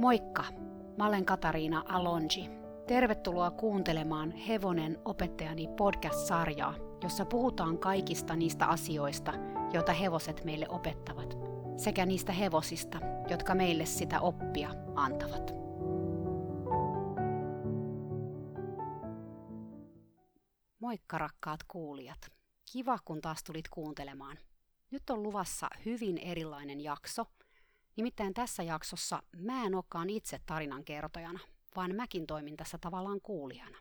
Moikka! Mä olen Katariina Alonji. Tervetuloa kuuntelemaan Hevonen opettajani podcast-sarjaa, jossa puhutaan kaikista niistä asioista, joita hevoset meille opettavat, sekä niistä hevosista, jotka meille sitä oppia antavat. Moikka rakkaat kuulijat! Kiva, kun taas tulit kuuntelemaan. Nyt on luvassa hyvin erilainen jakso – Nimittäin tässä jaksossa mä en olekaan itse tarinan kertojana, vaan mäkin toimin tässä tavallaan kuulijana.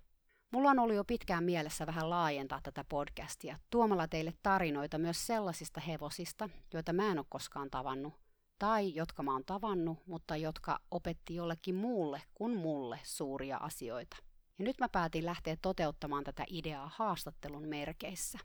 Mulla on ollut jo pitkään mielessä vähän laajentaa tätä podcastia, tuomalla teille tarinoita myös sellaisista hevosista, joita mä en ole koskaan tavannut, tai jotka mä oon tavannut, mutta jotka opetti jollekin muulle kuin mulle suuria asioita. Ja nyt mä päätin lähteä toteuttamaan tätä ideaa haastattelun merkeissä.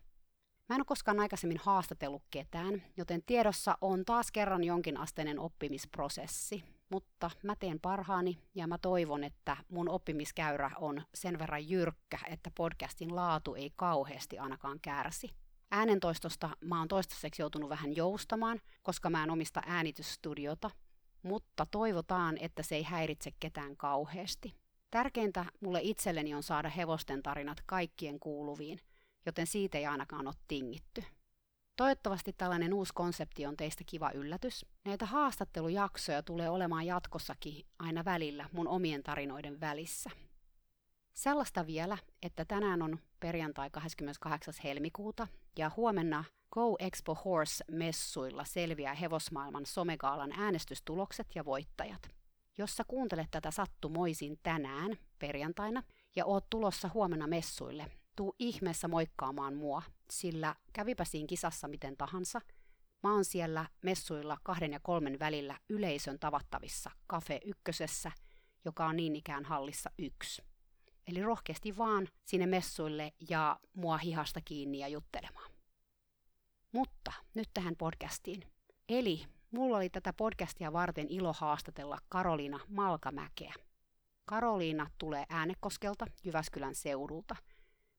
Mä en ole koskaan aikaisemmin haastatellut ketään, joten tiedossa on taas kerran jonkinasteinen oppimisprosessi, mutta mä teen parhaani ja mä toivon, että mun oppimiskäyrä on sen verran jyrkkä, että podcastin laatu ei kauheasti ainakaan kärsi. Äänentoistosta mä oon toistaiseksi joutunut vähän joustamaan, koska mä en omista äänitysstudiota, mutta toivotaan, että se ei häiritse ketään kauheasti. Tärkeintä mulle itselleni on saada hevosten tarinat kaikkien kuuluviin – joten siitä ei ainakaan ole tingitty. Toivottavasti tällainen uusi konsepti on teistä kiva yllätys. Näitä haastattelujaksoja tulee olemaan jatkossakin aina välillä mun omien tarinoiden välissä. Sellaista vielä, että tänään on perjantai 28. helmikuuta ja huomenna Go Expo Horse-messuilla selviää hevosmaailman somegaalan äänestystulokset ja voittajat. Jos sä kuuntelet tätä sattumoisin tänään, perjantaina, ja oot tulossa huomenna messuille, tuu ihmeessä moikkaamaan mua, sillä kävipä siinä kisassa miten tahansa. Mä oon siellä messuilla kahden ja kolmen välillä yleisön tavattavissa Cafe Ykkösessä, joka on niin ikään hallissa yksi. Eli rohkeasti vaan sinne messuille ja mua hihasta kiinni ja juttelemaan. Mutta nyt tähän podcastiin. Eli mulla oli tätä podcastia varten ilo haastatella Karoliina Malkamäkeä. Karoliina tulee Äänekoskelta Jyväskylän seudulta –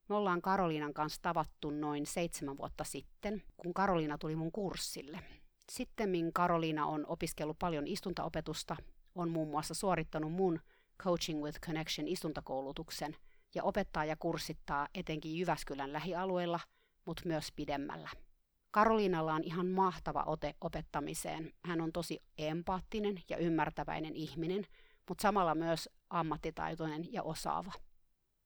me ollaan Karoliinan kanssa tavattu noin seitsemän vuotta sitten, kun Karoliina tuli mun kurssille. Sitten Karoliina on opiskellut paljon istuntaopetusta, on muun muassa suorittanut mun Coaching with Connection istuntakoulutuksen ja opettaa ja kurssittaa etenkin Jyväskylän lähialueilla, mutta myös pidemmällä. Karoliinalla on ihan mahtava ote opettamiseen. Hän on tosi empaattinen ja ymmärtäväinen ihminen, mutta samalla myös ammattitaitoinen ja osaava.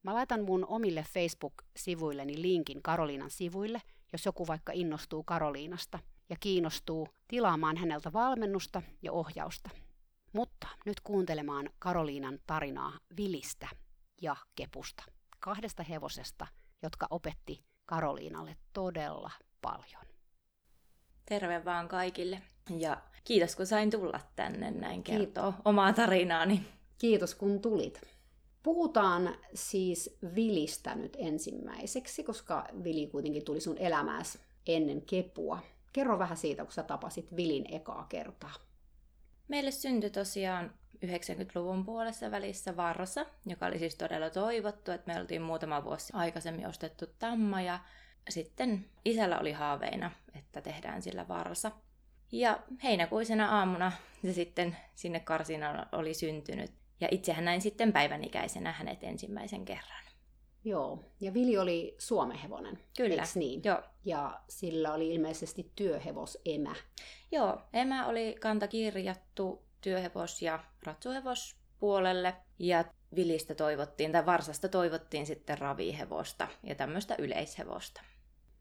Mä laitan mun omille Facebook-sivuilleni linkin Karoliinan sivuille, jos joku vaikka innostuu Karoliinasta ja kiinnostuu tilaamaan häneltä valmennusta ja ohjausta. Mutta nyt kuuntelemaan Karoliinan tarinaa Vilistä ja Kepusta, kahdesta hevosesta, jotka opetti Karoliinalle todella paljon. Terve vaan kaikille ja kiitos kun sain tulla tänne näin kertoa Kiitos. omaa tarinaani. Kiitos kun tulit. Puhutaan siis Vilistä nyt ensimmäiseksi, koska Vili kuitenkin tuli sun elämääsi ennen kepua. Kerro vähän siitä, kun sä tapasit Vilin ekaa kertaa. Meille syntyi tosiaan 90-luvun puolessa välissä Varsa, joka oli siis todella toivottu, että me oltiin muutama vuosi aikaisemmin ostettu tamma ja sitten isällä oli haaveina, että tehdään sillä Varsa. Ja heinäkuisena aamuna se sitten sinne karsinaan oli syntynyt. Ja itsehän näin sitten päivänikäisenä hänet ensimmäisen kerran. Joo, ja Vili oli suomehevonen, Kyllä, niin? Joo. Ja sillä oli ilmeisesti työhevos emä. Joo, emä oli kanta kirjattu työhevos- ja ratsuhevos puolelle. Ja Vilistä toivottiin, tai Varsasta toivottiin sitten ravihevosta ja tämmöistä yleishevosta.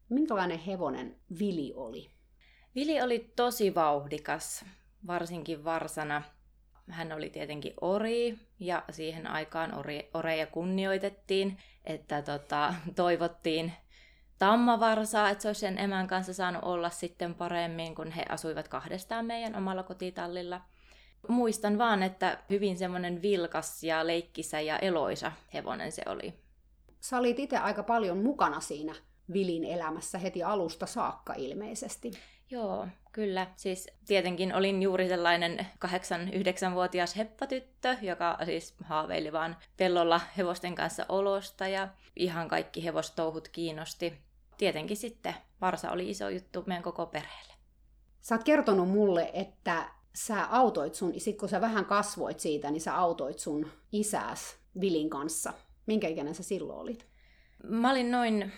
Minkälainen hevonen Vili oli? Vili oli tosi vauhdikas, varsinkin Varsana hän oli tietenkin ori ja siihen aikaan ori, oreja kunnioitettiin, että tota, toivottiin tammavarsaa, että se olisi sen emän kanssa saanut olla sitten paremmin, kun he asuivat kahdestaan meidän omalla kotitallilla. Muistan vaan, että hyvin semmoinen vilkas ja leikkisä ja eloisa hevonen se oli. Sä olit itse aika paljon mukana siinä Vilin elämässä heti alusta saakka ilmeisesti. Joo, kyllä. Siis tietenkin olin juuri sellainen 8-9-vuotias heppatyttö, joka siis haaveili vaan pellolla hevosten kanssa olosta ja ihan kaikki hevostouhut kiinnosti. Tietenkin sitten Varsa oli iso juttu meidän koko perheelle. Sä oot kertonut mulle, että sä autoit sun, sit kun sä vähän kasvoit siitä, niin sä autoit sun isäs Vilin kanssa. Minkä ikäinen sä silloin olit? Mä olin noin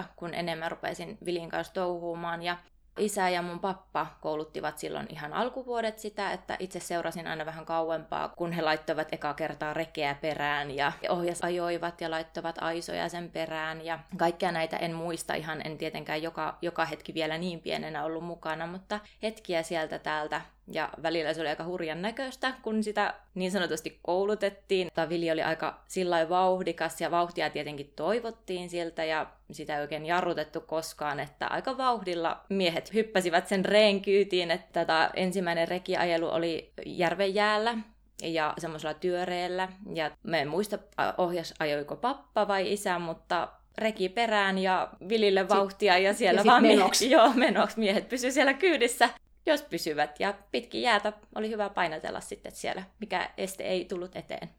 10-11, kun enemmän rupesin Vilin kanssa touhuumaan. Ja isä ja mun pappa kouluttivat silloin ihan alkuvuodet sitä, että itse seurasin aina vähän kauempaa, kun he laittoivat eka kertaa rekeä perään ja ohjas ajoivat ja laittoivat aisoja sen perään. Ja kaikkia näitä en muista ihan, en tietenkään joka, joka hetki vielä niin pienenä ollut mukana, mutta hetkiä sieltä täältä ja välillä se oli aika hurjan näköistä, kun sitä niin sanotusti koulutettiin. Tämä Vili oli aika sillä vauhdikas ja vauhtia tietenkin toivottiin sieltä ja sitä ei oikein jarrutettu koskaan, että aika vauhdilla miehet hyppäsivät sen reen kyytiin, että tämä ensimmäinen rekiajelu oli järven jäällä ja semmoisella työreellä. Ja me en muista, ohjas ajoiko pappa vai isä, mutta reki perään ja Vilille vauhtia ja siellä ja vaan menoksi. Miehet, joo, menoksi. Miehet pysyivät siellä kyydissä jos pysyvät. Ja pitkin jäätä oli hyvä painatella sitten siellä, mikä este ei tullut eteen.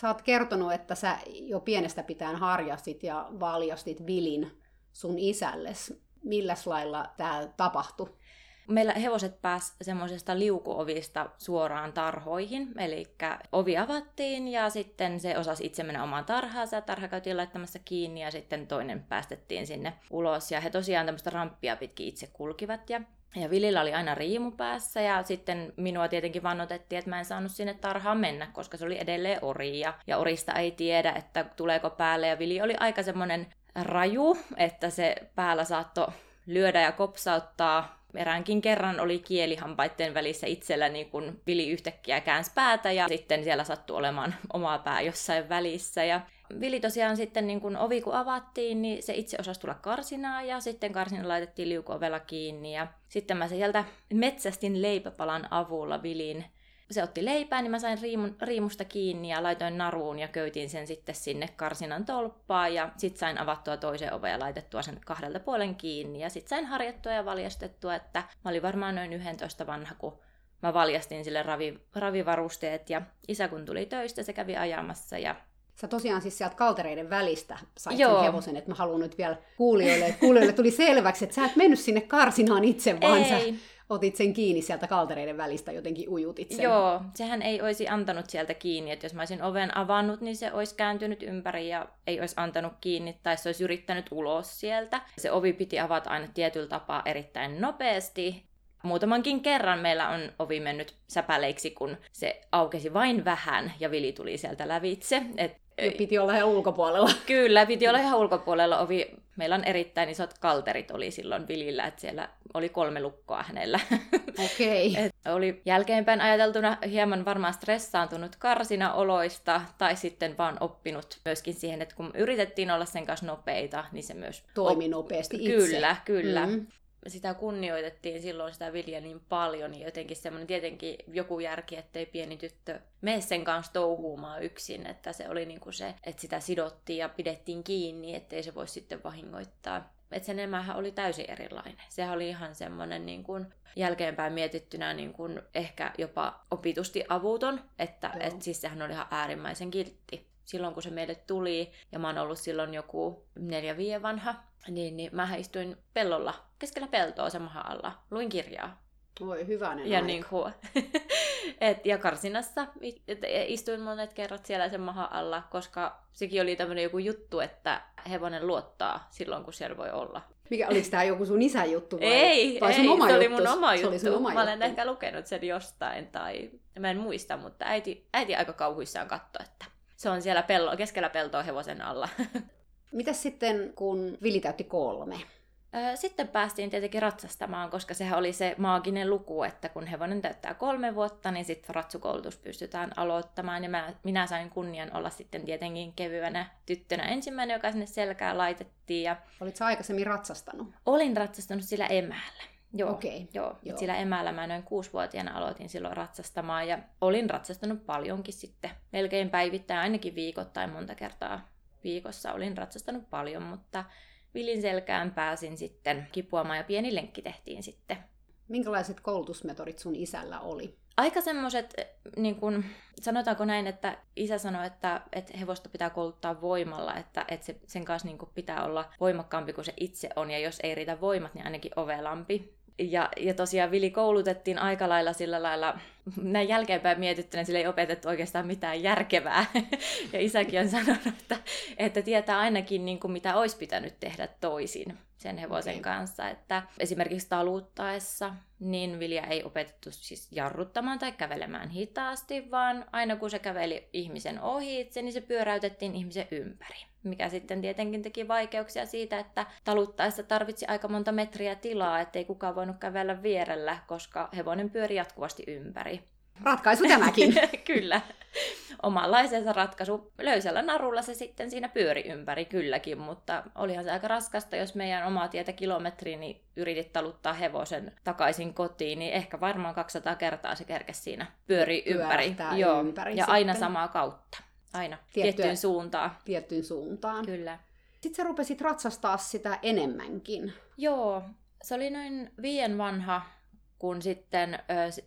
Sä oot kertonut, että sä jo pienestä pitäen harjastit ja valjastit Vilin sun isällesi. Milläs lailla tämä tapahtui? Meillä hevoset pääs semmoisesta liukuovista suoraan tarhoihin, eli ovi avattiin ja sitten se osasi itse mennä omaan tarhaansa, tarha käytiin laittamassa kiinni ja sitten toinen päästettiin sinne ulos ja he tosiaan tämmöistä ramppia pitkin itse kulkivat ja ja Vilillä oli aina riimu päässä ja sitten minua tietenkin vannotettiin, että mä en saanut sinne tarhaan mennä, koska se oli edelleen ori ja, ja orista ei tiedä, että tuleeko päälle. Ja Vili oli aika semmoinen raju, että se päällä saattoi lyödä ja kopsauttaa. Eräänkin kerran oli kielihampaiden välissä itsellä, niin kun Vili yhtäkkiä käänsi päätä ja sitten siellä sattui olemaan oma pää jossain välissä. Ja Vili tosiaan sitten, niin kun ovi kun avattiin, niin se itse osasi tulla karsinaan ja sitten karsina laitettiin liukuovella kiinni. Ja sitten mä sieltä metsästin leipäpalan avulla Vilin. Se otti leipää, niin mä sain riimun, riimusta kiinni ja laitoin naruun ja köytin sen sitten sinne karsinan tolppaan. Ja sitten sain avattua toisen oven ja laitettua sen kahdelta puolen kiinni. Ja sitten sain harjattua ja valjastettua, että mä olin varmaan noin 11 vanha, kun mä valjastin sille ravi, ravivarusteet. Ja isä kun tuli töistä, se kävi ajamassa ja Sä tosiaan siis sieltä kaltereiden välistä sait Joo. sen hevosen, että mä haluan nyt vielä kuulijoille, että kuulijoille tuli selväksi, että sä et mennyt sinne karsinaan itse, vaan ei. sä otit sen kiinni sieltä kaltereiden välistä, jotenkin ujutit sen. Joo, sehän ei olisi antanut sieltä kiinni, että jos mä olisin oven avannut, niin se olisi kääntynyt ympäri ja ei olisi antanut kiinni, tai se olisi yrittänyt ulos sieltä. Se ovi piti avata aina tietyllä tapaa erittäin nopeasti, Muutamankin kerran meillä on ovi mennyt säpäleiksi, kun se aukesi vain vähän ja Vili tuli sieltä lävitse. Et ja piti olla ihan ulkopuolella. Kyllä, piti olla ihan ulkopuolella. Ovi, meillä on erittäin isot kalterit oli silloin Vilillä, että siellä oli kolme lukkoa hänellä. Okei. Okay. oli jälkeenpäin ajateltuna hieman varmaan stressaantunut karsinaoloista, tai sitten vaan oppinut myöskin siihen, että kun yritettiin olla sen kanssa nopeita, niin se myös... Toimi nopeasti itse. Kyllä, kyllä. Mm sitä kunnioitettiin silloin sitä Vilja niin paljon, niin jotenkin semmoinen tietenkin joku järki, ettei pieni tyttö mene sen kanssa touhuumaan yksin, että se oli niin kuin se, että sitä sidottiin ja pidettiin kiinni, ettei se voi sitten vahingoittaa. Että sen emähän oli täysin erilainen. Sehän oli ihan semmoinen niin kuin jälkeenpäin mietittynä niin kuin ehkä jopa opitusti avuton, että et siis sehän oli ihan äärimmäisen kiltti silloin kun se meille tuli, ja mä oon ollut silloin joku neljä viiden vanha, niin, niin mä istuin pellolla, keskellä peltoa sen maha alla, luin kirjaa. Voi hyvänen ja, aika. niin kuin, et, ja karsinassa istuin monet kerrat siellä sen maha alla, koska sekin oli tämmöinen joku juttu, että hevonen luottaa silloin, kun siellä voi olla. Mikä, oliko tämä joku sun isän juttu vai, ei, vai sun ei, oma se juttu? oli mun oma juttu. Se oli oma mä olen juttu. ehkä lukenut sen jostain tai mä en muista, mutta äiti, äiti aika kauhuissaan katsoi, että se on siellä pello, keskellä peltoa hevosen alla. Mitäs sitten, kun Vili täytti kolme? Sitten päästiin tietenkin ratsastamaan, koska sehän oli se maaginen luku, että kun hevonen täyttää kolme vuotta, niin sitten ratsukoulutus pystytään aloittamaan. Ja mä, minä sain kunnian olla sitten tietenkin kevyenä tyttönä ensimmäinen, joka sinne selkään laitettiin. Ja... Olitko aikaisemmin ratsastanut? Olin ratsastanut sillä emäällä. Joo, okay. joo. joo. sillä emäällä mä noin kuusivuotiaana aloitin silloin ratsastamaan ja olin ratsastanut paljonkin sitten. Melkein päivittäin, ainakin viikoittain monta kertaa viikossa olin ratsastanut paljon, mutta Vilin selkään pääsin sitten kipuamaan ja pieni lenkki tehtiin sitten. Minkälaiset koulutusmetodit sun isällä oli? Aika semmoiset, niin kun, sanotaanko näin, että isä sanoi, että, että hevosta pitää kouluttaa voimalla, että, että se, sen kanssa niin pitää olla voimakkaampi kuin se itse on, ja jos ei riitä voimat, niin ainakin ovelampi. Ja, ja tosiaan Vili koulutettiin aika lailla sillä lailla, näin jälkeenpäin mietittynä, sillä ei opetettu oikeastaan mitään järkevää. ja isäkin on sanonut, että, että tietää ainakin niin kuin mitä olisi pitänyt tehdä toisin sen hevosen okay. kanssa. Että esimerkiksi taluttaessa, niin Vilja ei opetettu siis jarruttamaan tai kävelemään hitaasti, vaan aina kun se käveli ihmisen ohi itse, niin se pyöräytettiin ihmisen ympäri. Mikä sitten tietenkin teki vaikeuksia siitä, että taluttaessa tarvitsi aika monta metriä tilaa, ettei kukaan voinut kävellä vierellä, koska hevonen pyöri jatkuvasti ympäri. Ratkaisu tämäkin. Kyllä. Omanlaisensa ratkaisu. Löysällä narulla se sitten siinä pyöri ympäri kylläkin, mutta olihan se aika raskasta, jos meidän omaa tietä kilometriin niin yritit taluttaa hevosen takaisin kotiin, niin ehkä varmaan 200 kertaa se kerkesi siinä pyöri ympäri. Joo. ympäri. Ja sitten. aina samaa kautta. Aina. Tiettyä, tiettyyn suuntaan. Tiettyyn suuntaan. Kyllä. Sitten sä rupesit ratsastaa sitä enemmänkin. Joo. Se oli noin viien vanha kun sitten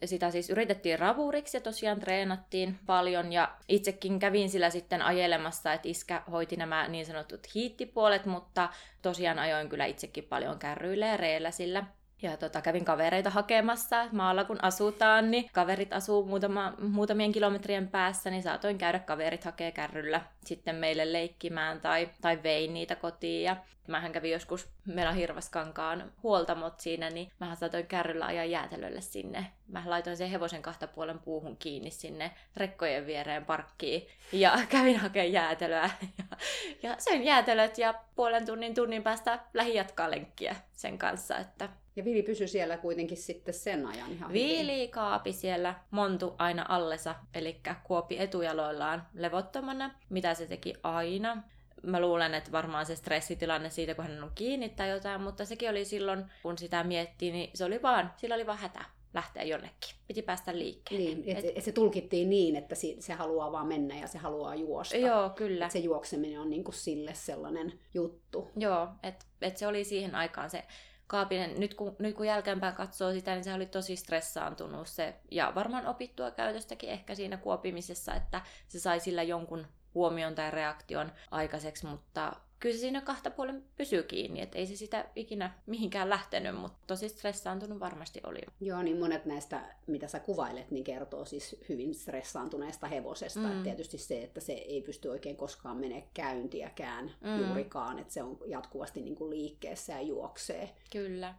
sitä siis yritettiin ravuriksi ja tosiaan treenattiin paljon ja itsekin kävin sillä sitten ajelemassa, että iskä hoiti nämä niin sanotut hiittipuolet, mutta tosiaan ajoin kyllä itsekin paljon kärryillä ja reellä sillä. Ja tota, kävin kavereita hakemassa maalla, kun asutaan, niin kaverit asuu muutama, muutamien kilometrien päässä, niin saatoin käydä kaverit hakee kärryllä sitten meille leikkimään tai, tai vein niitä kotiin. Ja mähän kävin joskus, meillä Hirvaskankaan huoltamot siinä, niin mähän saatoin kärryllä ajaa jäätelölle sinne. Mä laitoin sen hevosen kahta puolen puuhun kiinni sinne rekkojen viereen parkkiin ja kävin hakemaan jäätelöä. Ja, ja söin jäätelöt ja puolen tunnin tunnin päästä lähi jatkaa lenkkiä sen kanssa, että ja Vili pysyi siellä kuitenkin sitten sen ajan ihan Vili hyvin. kaapi siellä montu aina allesa, eli kuopi etujaloillaan levottomana, mitä se teki aina. Mä luulen, että varmaan se stressitilanne siitä, kun hän on kiinni tai jotain, mutta sekin oli silloin, kun sitä miettii, niin se oli vaan, sillä oli vaan hätä lähteä jonnekin. Piti päästä liikkeelle. Niin, et, et, se tulkittiin niin, että se haluaa vaan mennä ja se haluaa juosta. Joo, kyllä. Et se juokseminen on niinku sille sellainen juttu. Joo, että et se oli siihen aikaan se Kaapinen, nyt kun, nyt kun jälkeenpäin katsoo sitä, niin se oli tosi stressaantunut se, ja varmaan opittua käytöstäkin ehkä siinä kuopimisessa, että se sai sillä jonkun huomion tai reaktion aikaiseksi, mutta kyllä se siinä kahta puolen pysyy kiinni, että ei se sitä ikinä mihinkään lähtenyt, mutta tosi stressaantunut varmasti oli. Joo, niin monet näistä, mitä sä kuvailet, niin kertoo siis hyvin stressaantuneesta hevosesta. Mm. Että tietysti se, että se ei pysty oikein koskaan menee käyntiäkään mm. juurikaan, että se on jatkuvasti niin kuin liikkeessä ja juoksee. Kyllä.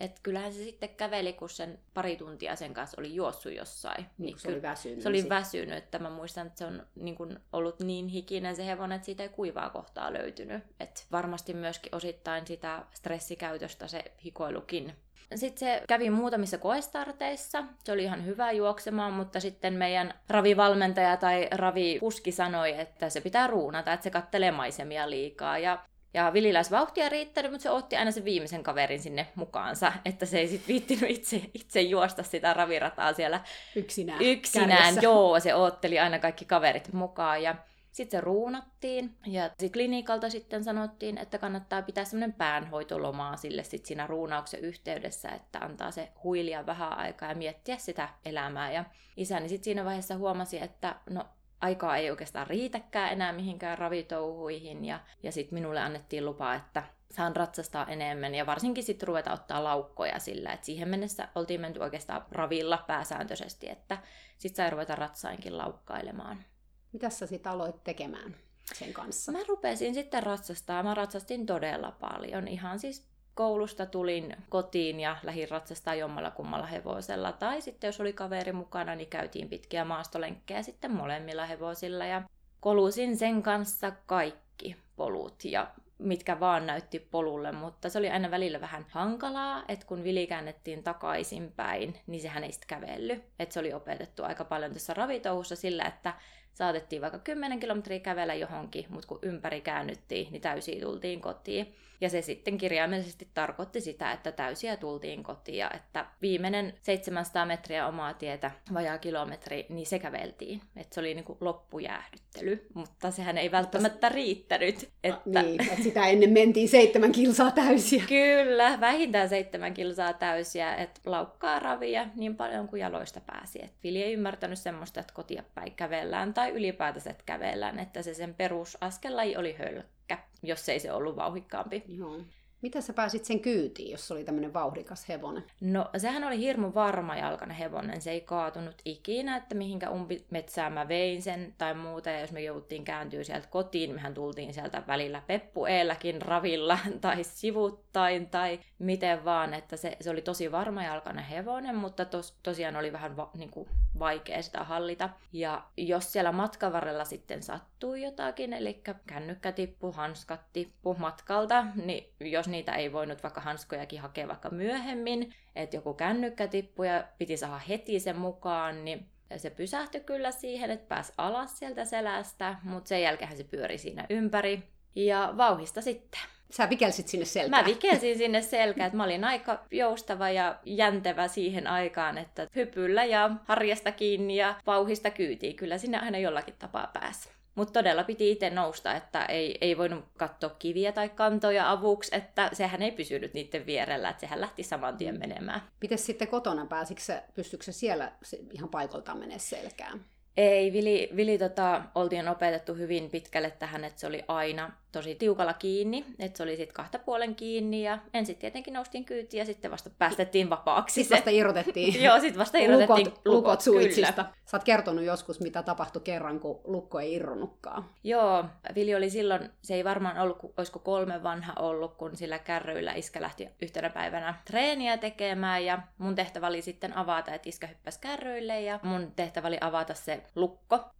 Et kyllähän se sitten käveli, kun sen pari tuntia sen kanssa oli juossut jossain. Niin, se oli väsynyt. Se oli väsynyt, että mä muistan, että se on niin kun ollut niin hikinen se hevonen, että siitä ei kuivaa kohtaa löytynyt. Et varmasti myöskin osittain sitä stressikäytöstä se hikoilukin. Sitten se kävi muutamissa koestarteissa. Se oli ihan hyvä juoksemaan, mutta sitten meidän ravivalmentaja tai ravipuski sanoi, että se pitää ruunata, että se kattelee maisemia liikaa. Ja ja Vililäis vauhtia riittänyt, mutta se otti aina sen viimeisen kaverin sinne mukaansa, että se ei sitten viittinyt itse, itse juosta sitä ravirataa siellä yksinään. Yksinään, kärjessä. joo, se otteli aina kaikki kaverit mukaan. Ja sitten se ruunattiin ja sit klinikalta sitten sanottiin, että kannattaa pitää semmoinen päänhoitolomaa sille sit siinä ruunauksen yhteydessä, että antaa se huilia vähän aikaa ja miettiä sitä elämää. Ja isäni sitten siinä vaiheessa huomasi, että no aikaa ei oikeastaan riitäkään enää mihinkään ravitouhuihin ja, ja sitten minulle annettiin lupa, että saan ratsastaa enemmän ja varsinkin sitten ruveta ottaa laukkoja sillä, että siihen mennessä oltiin menty oikeastaan ravilla pääsääntöisesti, että sitten sai ruveta ratsainkin laukkailemaan. Mitä sä sitten aloit tekemään sen kanssa? Mä rupesin sitten ratsastaa. Mä ratsastin todella paljon. Ihan siis koulusta tulin kotiin ja lähdin ratsastaa jommalla kummalla hevosella. Tai sitten jos oli kaveri mukana, niin käytiin pitkiä maastolenkkejä sitten molemmilla hevosilla. Ja kolusin sen kanssa kaikki polut ja mitkä vaan näytti polulle, mutta se oli aina välillä vähän hankalaa, että kun Vili käännettiin takaisinpäin, niin sehän ei sitten kävellyt. Että se oli opetettu aika paljon tässä ravitouhussa sillä, että saatettiin vaikka 10 kilometriä kävellä johonkin, mutta kun ympäri käännyttiin, niin täysiä tultiin kotiin. Ja se sitten kirjaimellisesti tarkoitti sitä, että täysiä tultiin kotiin ja että viimeinen 700 metriä omaa tietä, vajaa kilometri, niin se käveltiin. Että se oli niin kuin loppujäähdyttely, mutta sehän ei välttämättä riittänyt. Että... Niin, että sitä ennen mentiin seitsemän kilsaa täysiä. Kyllä, vähintään seitsemän kilsaa täysiä, että laukkaa ravia niin paljon kuin jaloista pääsi. Et Vili ei ymmärtänyt semmoista, että kotia päin kävellään tai ylipäätänsä kävellään, että se sen perusaskelaji oli hölkkä, jos ei se ollut vauhikkaampi. Joo. Miten sä pääsit sen kyytiin, jos se oli tämmöinen vauhdikas hevonen? No sehän oli hirmu varma jalkainen hevonen, se ei kaatunut ikinä, että mihinkä umpimetsään mä vein sen tai muuta. Ja jos me jouduttiin kääntyä sieltä kotiin, mehän tultiin sieltä välillä peppueelläkin ravilla tai sivuttain tai miten vaan, että se, se oli tosi varma jalkainen hevonen, mutta tos, tosiaan oli vähän va, niin kuin vaikea sitä hallita. Ja jos siellä matkan varrella sitten sattui jotakin, eli kännykkä tippu, hanskat tippu matkalta, niin jos niitä ei voinut vaikka hanskojakin hakea vaikka myöhemmin, että joku kännykkä tippui ja piti saada heti sen mukaan, niin se pysähtyi kyllä siihen, että pääsi alas sieltä selästä, mutta sen jälkeen se pyöri siinä ympäri. Ja vauhista sitten. Sä vikelsit sinne selkään. Mä vikelsin sinne selkään, että mä olin aika joustava ja jäntevä siihen aikaan, että hypyllä ja harjasta kiinni ja vauhista kyytiin. Kyllä sinne aina jollakin tapaa pääsi. Mutta todella piti itse nousta, että ei, ei voinut katsoa kiviä tai kantoja avuksi, että sehän ei pysynyt niiden vierellä, että sehän lähti saman tien mm. menemään. Miten sitten kotona pääsikö se, pystyykö se siellä ihan paikaltaan menee selkään? Ei, Vili, Vili tota, oltiin opetettu hyvin pitkälle tähän, että se oli aina tosi tiukalla kiinni, että se oli sitten kahta puolen kiinni ja ensin tietenkin noustiin kyytiin ja sitten vasta päästettiin vapaaksi. Sitten vasta irrotettiin. Joo, sitten vasta irrotettiin lukot, lukot, lukot suitsista. Kyllä. Sä oot kertonut joskus, mitä tapahtui kerran, kun lukko ei irronnutkaan. Joo, Vili oli silloin, se ei varmaan ollut, olisiko kolme vanha ollut, kun sillä kärryillä iskä lähti yhtenä päivänä treeniä tekemään ja mun tehtävä oli sitten avata, että iskä hyppäsi kärryille ja mun tehtävä oli avata se lukko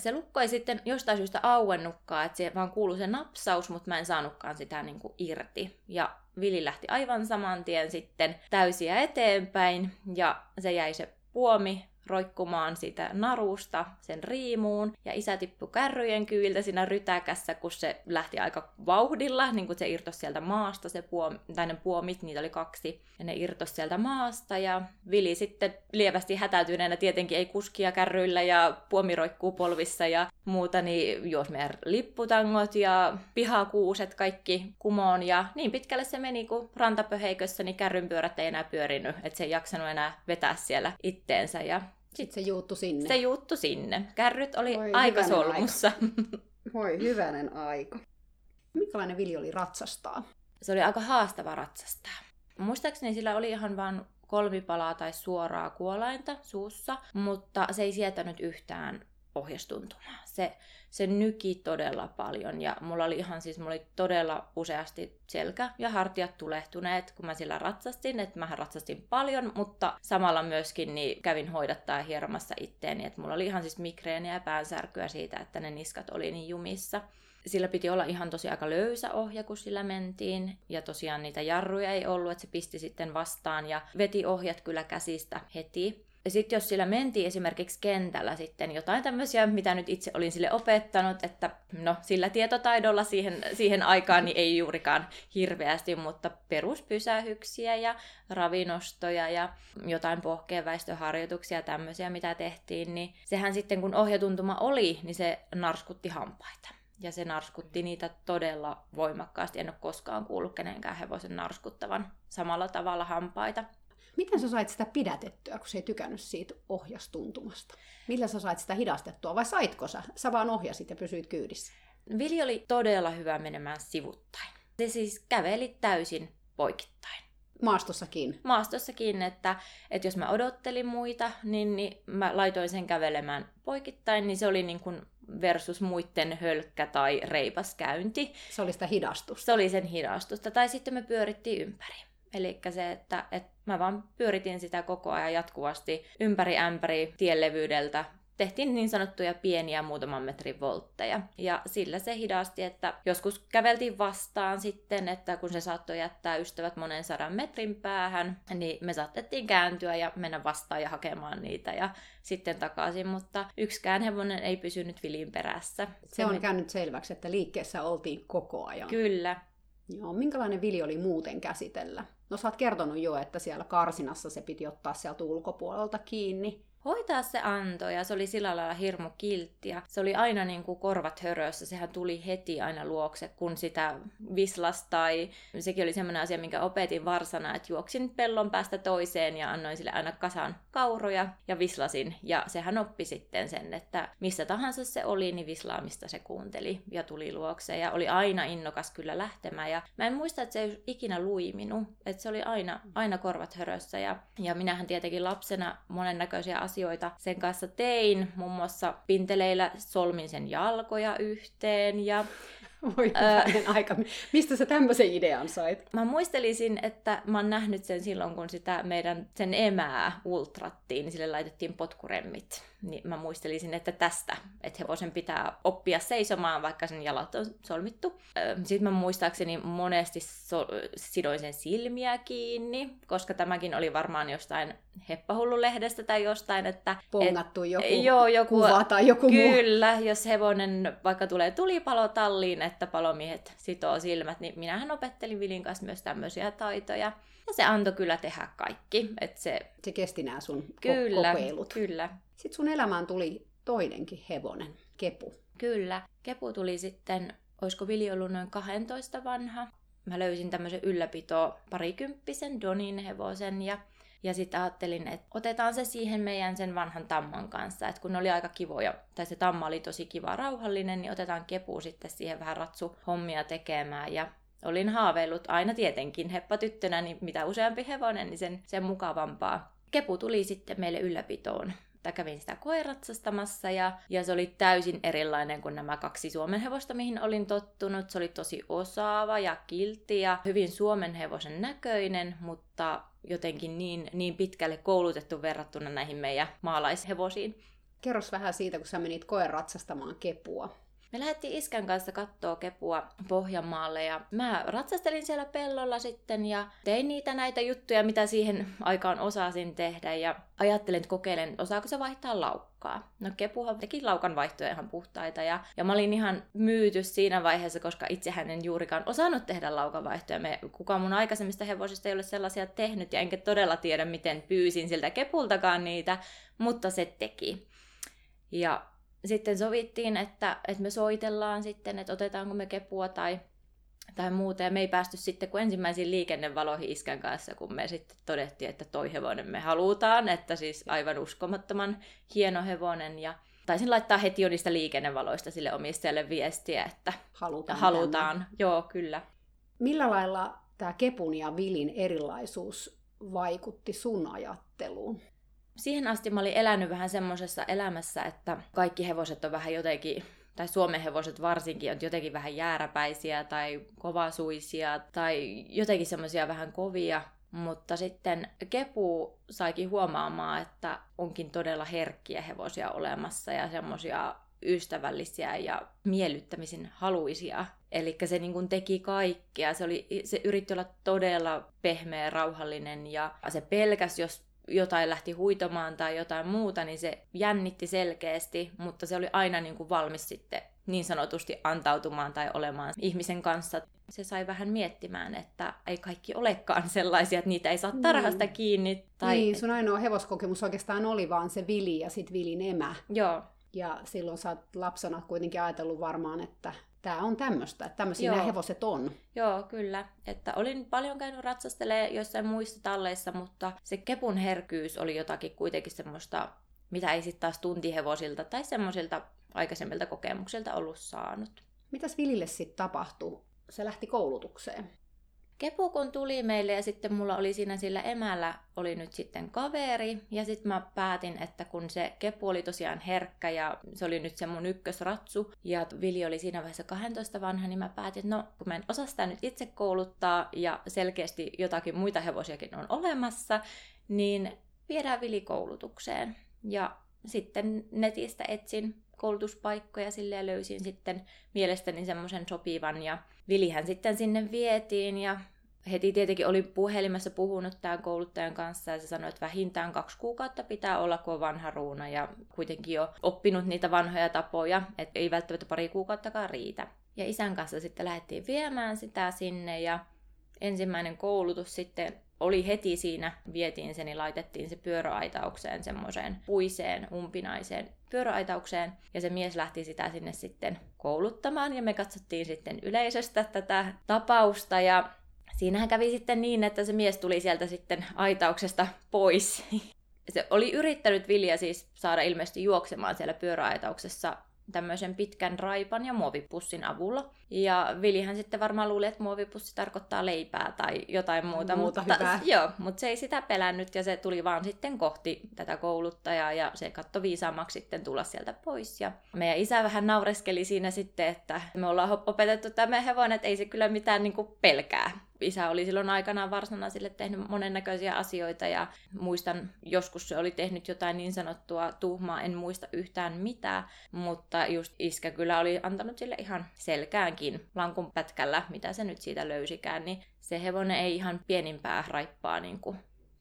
se lukko ei sitten jostain syystä auennutkaan, että se vaan kuului se napsaus, mutta mä en saanutkaan sitä niin kuin irti. Ja Vili lähti aivan saman tien sitten täysiä eteenpäin ja se jäi se puomi roikkumaan sitä narusta sen riimuun. Ja isä tippui kärryjen kyviltä siinä rytäkässä, kun se lähti aika vauhdilla, niin kuin se irtosi sieltä maasta, se puom, tai ne puomit, niitä oli kaksi, ja ne irtosi sieltä maasta. Ja Vili sitten lievästi hätäytyneenä tietenkin ei kuskia kärryillä ja puomi roikkuu polvissa ja muuta, niin juos meidän lipputangot ja pihakuuset kaikki kumoon. Ja niin pitkälle se meni, kun rantapöheikössä, niin kärrynpyörät ei enää pyörinyt, että se ei jaksanut enää vetää siellä itteensä. Ja sitten se juuttu sinne. Se juuttu sinne. Kärryt oli Voi aika solmussa. Aika. Voi hyvänen aika. Minkälainen Vili oli ratsastaa? Se oli aika haastava ratsastaa. Muistaakseni sillä oli ihan vain kolmipalaa tai suoraa kuolainta suussa, mutta se ei sietänyt yhtään pohjastuntumaa. Se, se nyki todella paljon ja mulla oli ihan siis, mulla oli todella useasti selkä ja hartiat tulehtuneet, kun mä sillä ratsastin, että mä ratsastin paljon, mutta samalla myöskin niin kävin hoidattaa hieromassa itteeni, että mulla oli ihan siis migreeniä ja päänsärkyä siitä, että ne niskat oli niin jumissa. Sillä piti olla ihan tosi aika löysä ohja, kun sillä mentiin. Ja tosiaan niitä jarruja ei ollut, että se pisti sitten vastaan ja veti ohjat kyllä käsistä heti. Ja sitten jos sillä mentiin esimerkiksi kentällä sitten jotain tämmöisiä, mitä nyt itse olin sille opettanut, että no sillä tietotaidolla siihen, siihen aikaan niin ei juurikaan hirveästi, mutta peruspysähyksiä ja ravinostoja ja jotain pohkeenväistöharjoituksia tämmöisiä, mitä tehtiin, niin sehän sitten kun ohjatuntuma oli, niin se narskutti hampaita. Ja se narskutti niitä todella voimakkaasti. En ole koskaan kuullut kenenkään hevosen narskuttavan samalla tavalla hampaita. Miten sä sait sitä pidätettyä, kun sä ei tykännyt siitä ohjastuntumasta? Millä sä sait sitä hidastettua vai saitko sä? Sä vaan ohjasit ja pysyit kyydissä. Vili oli todella hyvä menemään sivuttain. Se siis käveli täysin poikittain. Maastossakin? Maastossakin, että, että jos mä odottelin muita, niin, niin mä laitoin sen kävelemään poikittain, niin se oli niin kuin versus muiden hölkkä tai reipas käynti. Se oli sitä hidastusta? Se oli sen hidastusta. Tai sitten me pyörittiin ympäri. Eli se, että, että mä vaan pyöritin sitä koko ajan jatkuvasti ympäri ämpäri tienlevyydeltä tehtiin niin sanottuja pieniä muutaman metrin voltteja. Ja sillä se hidasti, että joskus käveltiin vastaan sitten, että kun se saattoi jättää ystävät monen sadan metrin päähän, niin me saatettiin kääntyä ja mennä vastaan ja hakemaan niitä ja sitten takaisin, mutta yksikään hevonen ei pysynyt vilin perässä. Se on käynyt selväksi, että liikkeessä oltiin koko ajan. Kyllä. Joo, minkälainen vili oli muuten käsitellä? No sä oot kertonut jo, että siellä karsinassa se piti ottaa sieltä ulkopuolelta kiinni. Hoitaa se anto ja se oli sillä lailla hirmu kiltti ja se oli aina niin kuin korvat hörössä, sehän tuli heti aina luokse, kun sitä vislas tai sekin oli semmoinen asia, minkä opetin varsana, että juoksin pellon päästä toiseen ja annoin sille aina kasan kauroja ja vislasin. Ja sehän oppi sitten sen, että missä tahansa se oli, niin vislaamista se kuunteli ja tuli luokse. Ja oli aina innokas kyllä lähtemään. Ja mä en muista, että se ei ikinä luiminut, että se oli aina, aina korvat hörössä. Ja, ja minähän tietenkin lapsena monennäköisiä asioita sen kanssa tein, muun muassa pinteleillä solmin sen jalkoja yhteen ja voi öö, aika. Mistä sä tämmöisen idean sait? Mä muistelisin, että mä oon nähnyt sen silloin, kun sitä meidän sen emää ultrattiin, niin sille laitettiin potkuremmit. Niin mä muistelisin, että tästä, että hevosen pitää oppia seisomaan, vaikka sen jalat on solmittu. Sitten mä muistaakseni monesti so- sidoin sen silmiä kiinni, koska tämäkin oli varmaan jostain heppahullulehdestä tai jostain, että... Pongattu et, joku, joo, joku kuva tai joku Kyllä, muu. jos hevonen vaikka tulee tulipalo talliin, että palomiehet sitoo silmät, niin minähän opettelin Vilin kanssa myös tämmöisiä taitoja. Ja se antoi kyllä tehdä kaikki. Että se... se kesti nämä sun kyllä, kokeilut. Kyllä, Sitten sun elämään tuli toinenkin hevonen, Kepu. Kyllä. Kepu tuli sitten, olisiko Vili ollut noin 12 vanha. Mä löysin tämmöisen ylläpito parikymppisen Donin hevosen ja ja sitten ajattelin, että otetaan se siihen meidän sen vanhan tamman kanssa, että kun ne oli aika kivoja, tai se tamma oli tosi kiva rauhallinen, niin otetaan kepu sitten siihen vähän ratsu hommia tekemään. Ja olin haaveillut aina tietenkin heppatyttönä, niin mitä useampi hevonen, niin sen, sen mukavampaa. Kepu tuli sitten meille ylläpitoon tai kävin sitä koiratsastamassa ja, ja se oli täysin erilainen kuin nämä kaksi Suomen hevosta, mihin olin tottunut. Se oli tosi osaava ja kiltti ja hyvin Suomen hevosen näköinen, mutta jotenkin niin, niin pitkälle koulutettu verrattuna näihin meidän maalaishevosiin. Kerros vähän siitä, kun sä menit koeratsastamaan kepua. Me lähdettiin iskän kanssa kattoo kepua Pohjanmaalle ja mä ratsastelin siellä pellolla sitten ja tein niitä näitä juttuja, mitä siihen aikaan osasin tehdä ja ajattelin, että kokeilen, osaako se vaihtaa laukkaa. No kepuhan teki laukan vaihtoja ihan puhtaita ja, ja mä olin ihan myyty siinä vaiheessa, koska itsehän en juurikaan osannut tehdä laukan vaihtoja. Me, kukaan mun aikaisemmista hevosista ei ole sellaisia tehnyt ja enkä todella tiedä, miten pyysin siltä kepultakaan niitä, mutta se teki. Ja sitten sovittiin, että, että me soitellaan sitten, että otetaanko me kepua tai, tai muuta. Ja me ei päästy sitten kuin ensimmäisiin liikennevaloihin iskän kanssa, kun me sitten todettiin, että toi hevonen me halutaan. Että siis aivan uskomattoman hieno hevonen. Ja taisin laittaa heti jo niistä liikennevaloista sille omistajalle viestiä, että halutaan. halutaan. Joo, kyllä. Millä lailla tämä kepun ja vilin erilaisuus vaikutti sun ajatteluun? Siihen asti mä olin elänyt vähän semmoisessa elämässä, että kaikki hevoset on vähän jotenkin tai Suomen hevoset varsinkin on jotenkin vähän jääräpäisiä tai kovasuisia tai jotenkin semmoisia vähän kovia. Mutta sitten Kepu saikin huomaamaan, että onkin todella herkkiä hevosia olemassa ja semmoisia ystävällisiä ja miellyttämisen haluisia. Eli se niin kuin teki kaikkea. Se, oli, se yritti olla todella pehmeä, rauhallinen ja se pelkäs, jos jotain lähti huitomaan tai jotain muuta, niin se jännitti selkeästi, mutta se oli aina niin kuin valmis sitten niin sanotusti antautumaan tai olemaan ihmisen kanssa. Se sai vähän miettimään, että ei kaikki olekaan sellaisia, että niitä ei saa niin. tarhasta niin. kiinni. Tai... Niin, sun ainoa hevoskokemus oikeastaan oli vaan se Vili ja sitten Vilin emä. Joo. Ja silloin sä oot lapsena kuitenkin ajatellut varmaan, että tämä on tämmöistä, että tämmöisiä nämä hevoset on. Joo, kyllä. Että olin paljon käynyt ratsastelee joissain muissa talleissa, mutta se kepun herkyys oli jotakin kuitenkin semmoista, mitä ei sitten taas tuntihevosilta tai semmoisilta aikaisemmilta kokemuksilta ollut saanut. Mitäs Vilille sitten tapahtui? Se lähti koulutukseen. Kepu kun tuli meille ja sitten mulla oli siinä sillä emällä oli nyt sitten kaveri ja sitten mä päätin, että kun se Kepu oli tosiaan herkkä ja se oli nyt se mun ykkösratsu ja Vili oli siinä vaiheessa 12 vanha, niin mä päätin, että no kun mä en osaa sitä nyt itse kouluttaa ja selkeästi jotakin muita hevosiakin on olemassa, niin viedään Vili koulutukseen. Ja sitten netistä etsin koulutuspaikkoja sille löysin sitten mielestäni semmoisen sopivan ja Vilihän sitten sinne vietiin ja heti tietenkin oli puhelimessa puhunut tämän kouluttajan kanssa ja se sanoi, että vähintään kaksi kuukautta pitää olla, kun on vanha ruuna ja kuitenkin jo oppinut niitä vanhoja tapoja, että ei välttämättä pari kuukauttakaan riitä. Ja isän kanssa sitten lähdettiin viemään sitä sinne ja ensimmäinen koulutus sitten oli heti siinä, vietiin se, niin laitettiin se pyöräaitaukseen semmoiseen puiseen, umpinaiseen pyöräaitaukseen. Ja se mies lähti sitä sinne sitten kouluttamaan ja me katsottiin sitten yleisöstä tätä tapausta ja Siinähän kävi sitten niin, että se mies tuli sieltä sitten aitauksesta pois. Se oli yrittänyt Vilja siis saada ilmeisesti juoksemaan siellä pyöräaitauksessa tämmöisen pitkän raipan ja muovipussin avulla. Ja Vilihän sitten varmaan luuli, että muovipussi tarkoittaa leipää tai jotain muuta. Muuta mutta, hyvää. Joo, mutta se ei sitä pelännyt ja se tuli vaan sitten kohti tätä kouluttajaa ja se katto viisaammaksi sitten tulla sieltä pois. Ja meidän isä vähän naureskeli siinä sitten, että me ollaan opetettu tämä hevonen, että ei se kyllä mitään niin pelkää isä oli silloin aikanaan varsana sille tehnyt monennäköisiä asioita ja muistan, joskus se oli tehnyt jotain niin sanottua tuhmaa, en muista yhtään mitään, mutta just iskä kyllä oli antanut sille ihan selkäänkin lankun pätkällä, mitä se nyt siitä löysikään, niin se hevonen ei ihan pienimpää raippaa niin kuin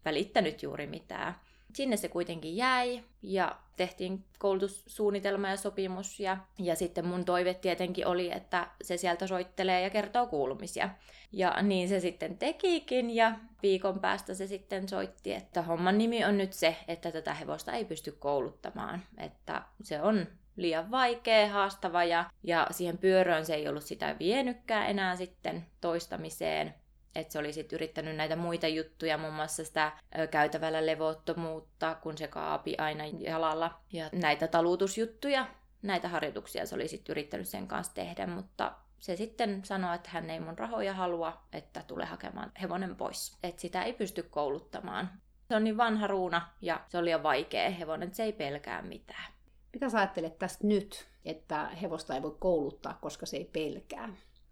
välittänyt juuri mitään. Sinne se kuitenkin jäi ja tehtiin koulutussuunnitelma ja sopimus ja, ja sitten mun toive tietenkin oli, että se sieltä soittelee ja kertoo kuulumisia. Ja niin se sitten tekikin ja viikon päästä se sitten soitti, että homman nimi on nyt se, että tätä hevosta ei pysty kouluttamaan, että se on liian vaikea, haastava ja, ja siihen pyöröön se ei ollut sitä vienykkään enää sitten toistamiseen. Että se oli sitten yrittänyt näitä muita juttuja, muun muassa sitä käytävällä levottomuutta, kun se kaapi aina jalalla. Ja näitä talutusjuttuja, näitä harjoituksia se oli sitten yrittänyt sen kanssa tehdä, mutta se sitten sanoi, että hän ei mun rahoja halua, että tule hakemaan hevonen pois. Että sitä ei pysty kouluttamaan. Se on niin vanha ruuna ja se oli liian vaikea hevonen, että se ei pelkää mitään. Mitä sä ajattelet tästä nyt, että hevosta ei voi kouluttaa, koska se ei pelkää?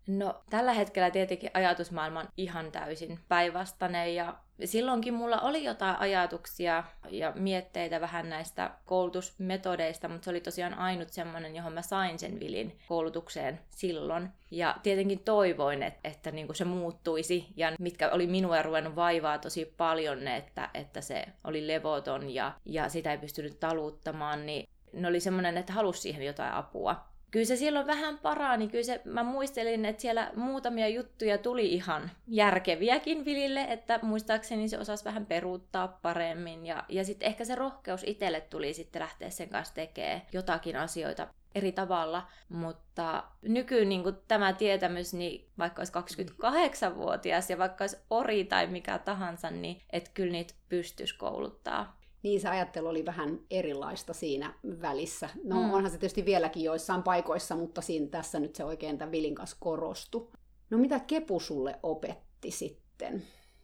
No tällä hetkellä tietenkin ajatusmaailma on ihan täysin päinvastainen ja silloinkin mulla oli jotain ajatuksia ja mietteitä vähän näistä koulutusmetodeista, mutta se oli tosiaan ainut semmoinen, johon mä sain sen vilin koulutukseen silloin. Ja tietenkin toivoin, että, että niin se muuttuisi ja mitkä oli minua ruvennut vaivaa tosi paljon, että, että se oli levoton ja, ja sitä ei pystynyt taluttamaan, niin ne oli semmoinen, että halusi siihen jotain apua kyllä se silloin vähän parani. Kyllä se, mä muistelin, että siellä muutamia juttuja tuli ihan järkeviäkin Vilille, että muistaakseni se osasi vähän peruuttaa paremmin. Ja, ja sitten ehkä se rohkeus itselle tuli sitten lähteä sen kanssa tekemään jotakin asioita eri tavalla, mutta nykyyn niin tämä tietämys, niin vaikka olisi 28-vuotias ja vaikka olisi ori tai mikä tahansa, niin että kyllä niitä pystyisi kouluttaa niin se ajattelu oli vähän erilaista siinä välissä. No mm. onhan se tietysti vieläkin joissain paikoissa, mutta siinä tässä nyt se oikein tämän Vilin kanssa korostui. No mitä Kepu sulle opetti sitten?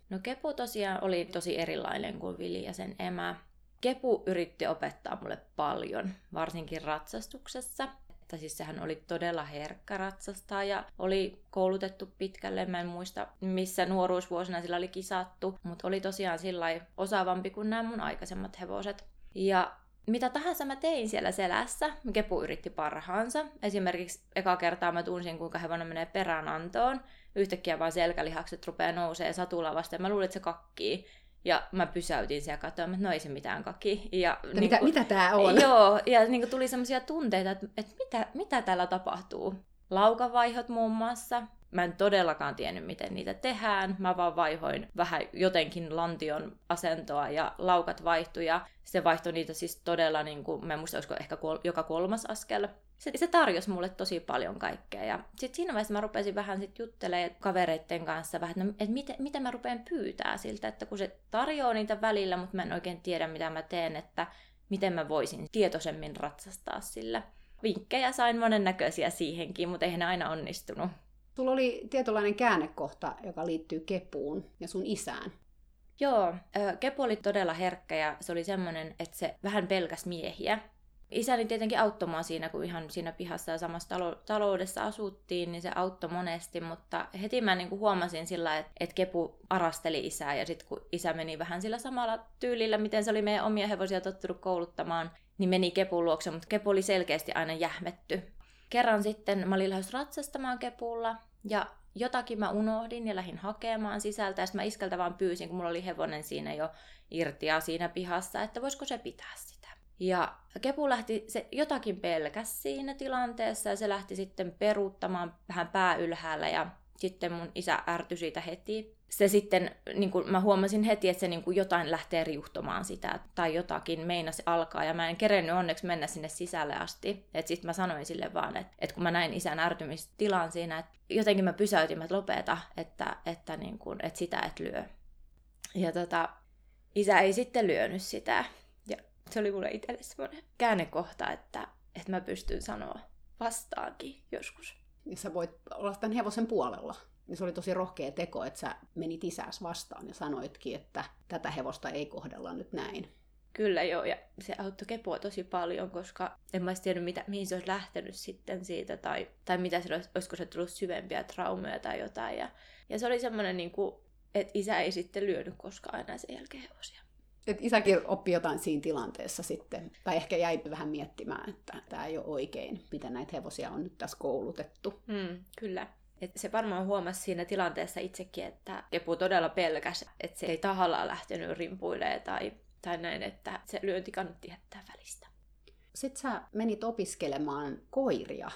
No Kepu tosiaan oli tosi erilainen kuin Vili ja sen emä. Kepu yritti opettaa mulle paljon, varsinkin ratsastuksessa että siis sehän oli todella herkkä ratsastaa ja oli koulutettu pitkälle. Mä en muista, missä nuoruusvuosina sillä oli kisattu, mutta oli tosiaan sillä osaavampi kuin nämä mun aikaisemmat hevoset. Ja mitä tahansa mä tein siellä selässä, Kepu yritti parhaansa. Esimerkiksi eka kertaa mä tunsin, kuinka hevonen menee peränantoon. Yhtäkkiä vaan selkälihakset rupeaa nousee satulavasta ja mä luulin, että se kakkii. Ja mä pysäytin siellä katsomaan, että no ei se mitään kaki. Ja, niin mitä, kuin, mitä tää on? Joo, ja niin kuin tuli semmoisia tunteita, että, että mitä, mitä täällä tapahtuu. Laukavaihot muun muassa. Mä en todellakaan tiennyt, miten niitä tehdään. Mä vaan vaihoin vähän jotenkin lantion asentoa ja laukat vaihtui. Ja se vaihtoi niitä siis todella, niin kuin, mä en muista, olisiko ehkä kol- joka kolmas askel se, se tarjosi mulle tosi paljon kaikkea. Ja sitten siinä vaiheessa mä rupesin vähän sit juttelemaan kavereiden kanssa vähän, että no, et miten, miten mä rupean pyytää siltä, että kun se tarjoaa niitä välillä, mutta mä en oikein tiedä mitä mä teen, että miten mä voisin tietoisemmin ratsastaa sillä. Vinkkejä sain monennäköisiä siihenkin, mutta eihän ne aina onnistunut. Sulla oli tietynlainen käännekohta, joka liittyy Kepuun ja sun isään. Joo, Kepu oli todella herkkä ja se oli semmoinen, että se vähän pelkäs miehiä. Isäni tietenkin auttoi mua siinä, kun ihan siinä pihassa ja samassa talo- taloudessa asuttiin, niin se auttoi monesti, mutta heti mä niin kuin huomasin sillä, että, että Kepu arasteli isää, ja sitten kun isä meni vähän sillä samalla tyylillä, miten se oli meidän omia hevosia tottunut kouluttamaan, niin meni Kepun luokse, mutta Kepu oli selkeästi aina jähmetty. Kerran sitten mä olin lähes ratsastamaan Kepulla, ja jotakin mä unohdin ja lähdin hakemaan sisältä, ja mä iskeltä vaan pyysin, kun mulla oli hevonen siinä jo irti ja siinä pihassa, että voisiko se pitää sitä. Ja Kepu lähti, se jotakin pelkäs siinä tilanteessa ja se lähti sitten peruuttamaan vähän pää ylhäällä ja sitten mun isä ärtyi siitä heti. Se sitten, niin kuin mä huomasin heti, että se niin kuin jotain lähtee riuhtomaan sitä tai jotakin meinasi alkaa. Ja mä en kerennyt onneksi mennä sinne sisälle asti. Että sitten mä sanoin sille vaan, että, että kun mä näin isän ärtymistilan siinä, että jotenkin mä pysäytin, että lopeta, että, että, niin kuin, että sitä et lyö. Ja tota, isä ei sitten lyönyt sitä. Ja se oli mulle itselle semmoinen käännekohta, että, että mä pystyn sanoa vastaankin joskus. Ja sä voit olla tämän hevosen puolella. Ja se oli tosi rohkea teko, että sä menit isäs vastaan ja sanoitkin, että tätä hevosta ei kohdella nyt näin. Kyllä joo, ja se auttoi Kepua tosi paljon, koska en mä olisi tiennyt, mitä, mihin se olisi lähtenyt sitten siitä, tai, tai mitä se olisi, olisiko se tullut syvempiä traumeja tai jotain. Ja, ja se oli semmoinen, niin kuin, että isä ei sitten lyönyt koskaan enää sen jälkeen hevosia. Et isäkin oppi jotain siinä tilanteessa sitten, tai ehkä jäi vähän miettimään, että tämä ei ole oikein, miten näitä hevosia on nyt tässä koulutettu. Mm, kyllä. Et se varmaan huomasi siinä tilanteessa itsekin, että Kepu todella pelkäsi, että se ei tahallaan lähtenyt rimpuilemaan tai, tai näin, että se lyönti kannatti jättää välistä. Sitten sä menit opiskelemaan koiria.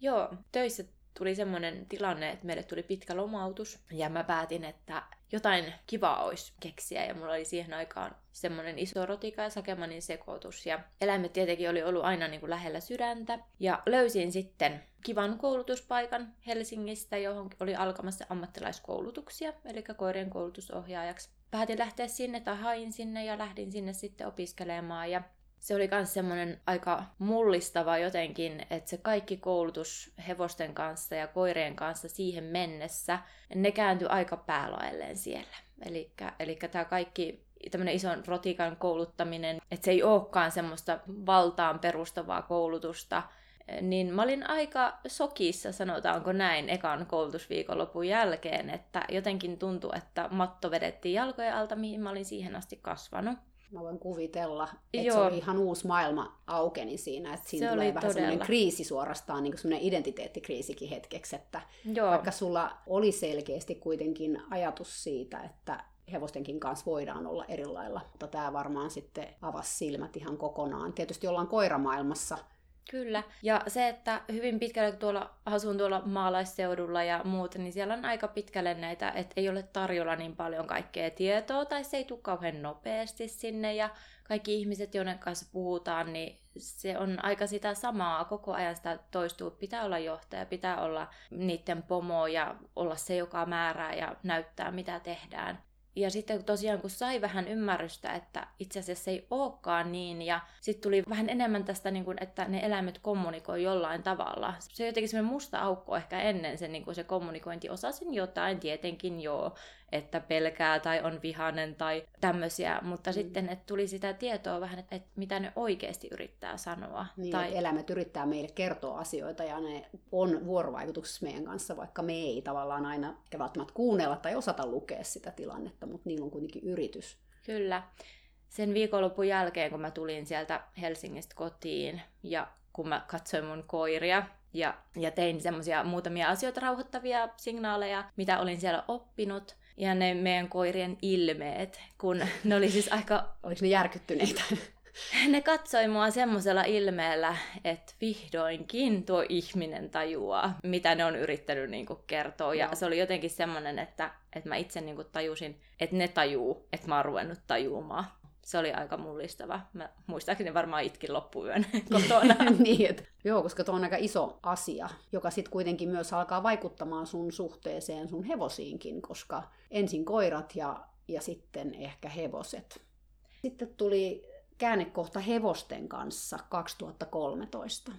Joo, töissä tuli semmoinen tilanne, että meille tuli pitkä lomautus ja mä päätin, että jotain kivaa olisi keksiä. Ja mulla oli siihen aikaan semmoinen iso rotika ja sakemanin sekoitus. Ja eläimet tietenkin oli ollut aina niin kuin lähellä sydäntä. Ja löysin sitten kivan koulutuspaikan Helsingistä, johon oli alkamassa ammattilaiskoulutuksia, eli koirien koulutusohjaajaksi. Päätin lähteä sinne tai hain sinne ja lähdin sinne sitten opiskelemaan. Ja se oli myös semmoinen aika mullistava jotenkin, että se kaikki koulutus hevosten kanssa ja koirien kanssa siihen mennessä, ne kääntyi aika päälaelleen siellä. Eli tämä kaikki tämmöinen ison rotikan kouluttaminen, että se ei olekaan semmoista valtaan perustavaa koulutusta, niin mä olin aika sokissa, sanotaanko näin, ekan koulutusviikonlopun jälkeen, että jotenkin tuntui, että matto vedettiin jalkojen alta, mihin mä olin siihen asti kasvanut. Mä voin kuvitella, että Joo. se oli ihan uusi maailma aukeni siinä, että siinä se tulee vähän semmoinen kriisi suorastaan, niin kuin semmoinen identiteettikriisikin hetkeksi, että Joo. vaikka sulla oli selkeästi kuitenkin ajatus siitä, että hevostenkin kanssa voidaan olla eri lailla, mutta tämä varmaan sitten avasi silmät ihan kokonaan. Tietysti ollaan koiramaailmassa, Kyllä. Ja se, että hyvin pitkälle tuolla asun tuolla maalaisseudulla ja muuta, niin siellä on aika pitkälle näitä, että ei ole tarjolla niin paljon kaikkea tietoa, tai se ei tule kauhean nopeasti sinne, ja kaikki ihmiset, joiden kanssa puhutaan, niin se on aika sitä samaa, koko ajan sitä toistuu. Pitää olla johtaja, pitää olla niiden pomo ja olla se, joka määrää ja näyttää, mitä tehdään. Ja sitten tosiaan kun sai vähän ymmärrystä, että itse asiassa ei olekaan niin, ja sitten tuli vähän enemmän tästä, niin kuin, että ne eläimet kommunikoi jollain tavalla. Se on jotenkin semmoinen musta aukko ehkä ennen se, niin kuin se kommunikointi. Osasin jotain, tietenkin joo, että pelkää tai on vihanen tai tämmöisiä, mutta mm. sitten, että tuli sitä tietoa vähän, että, että mitä ne oikeasti yrittää sanoa. Niin, tai... eläimet yrittää meille kertoa asioita ja ne on vuorovaikutuksessa meidän kanssa, vaikka me ei tavallaan aina välttämättä kuunnella tai osata lukea sitä tilannetta, mutta niillä on kuitenkin yritys. Kyllä. Sen viikonlopun jälkeen, kun mä tulin sieltä Helsingistä kotiin ja kun mä katsoin mun koiria, ja, ja tein semmoisia muutamia asioita rauhoittavia signaaleja, mitä olin siellä oppinut, ja ne meidän koirien ilmeet, kun ne oli siis aika... Oliko ne järkyttyneitä? Ne katsoi mua semmoisella ilmeellä, että vihdoinkin tuo ihminen tajuaa, mitä ne on yrittänyt niin kuin kertoa. Ja no. se oli jotenkin semmoinen, että, että mä itse niin kuin tajusin, että ne tajuu, että mä oon ruvennut tajumaan se oli aika mullistava. Mä muistaakseni varmaan itkin loppuyön kotona. niin, et, joo, koska tuo on aika iso asia, joka sitten kuitenkin myös alkaa vaikuttamaan sun suhteeseen sun hevosiinkin, koska ensin koirat ja, ja sitten ehkä hevoset. Sitten tuli käännekohta hevosten kanssa 2013.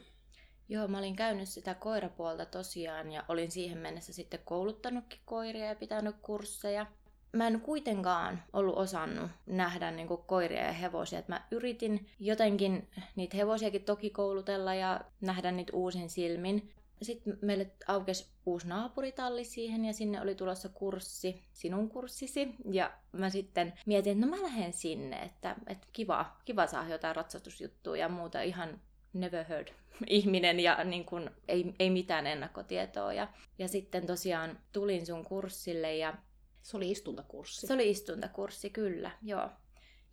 Joo, mä olin käynyt sitä koirapuolta tosiaan ja olin siihen mennessä sitten kouluttanutkin koiria ja pitänyt kursseja mä en kuitenkaan ollut osannut nähdä niin kuin koiria ja hevosia. Et mä yritin jotenkin niitä hevosiakin toki koulutella ja nähdä niitä uusin silmin. Sitten meille aukesi uusi naapuritalli siihen ja sinne oli tulossa kurssi, sinun kurssisi. Ja mä sitten mietin, että no mä lähden sinne, että, että kiva, kiva saa jotain ratsastusjuttuja ja muuta ihan never heard ihminen ja niin kun, ei, ei mitään ennakkotietoa. Ja, ja sitten tosiaan tulin sun kurssille ja se oli istuntakurssi. Se oli istuntakurssi, kyllä, joo.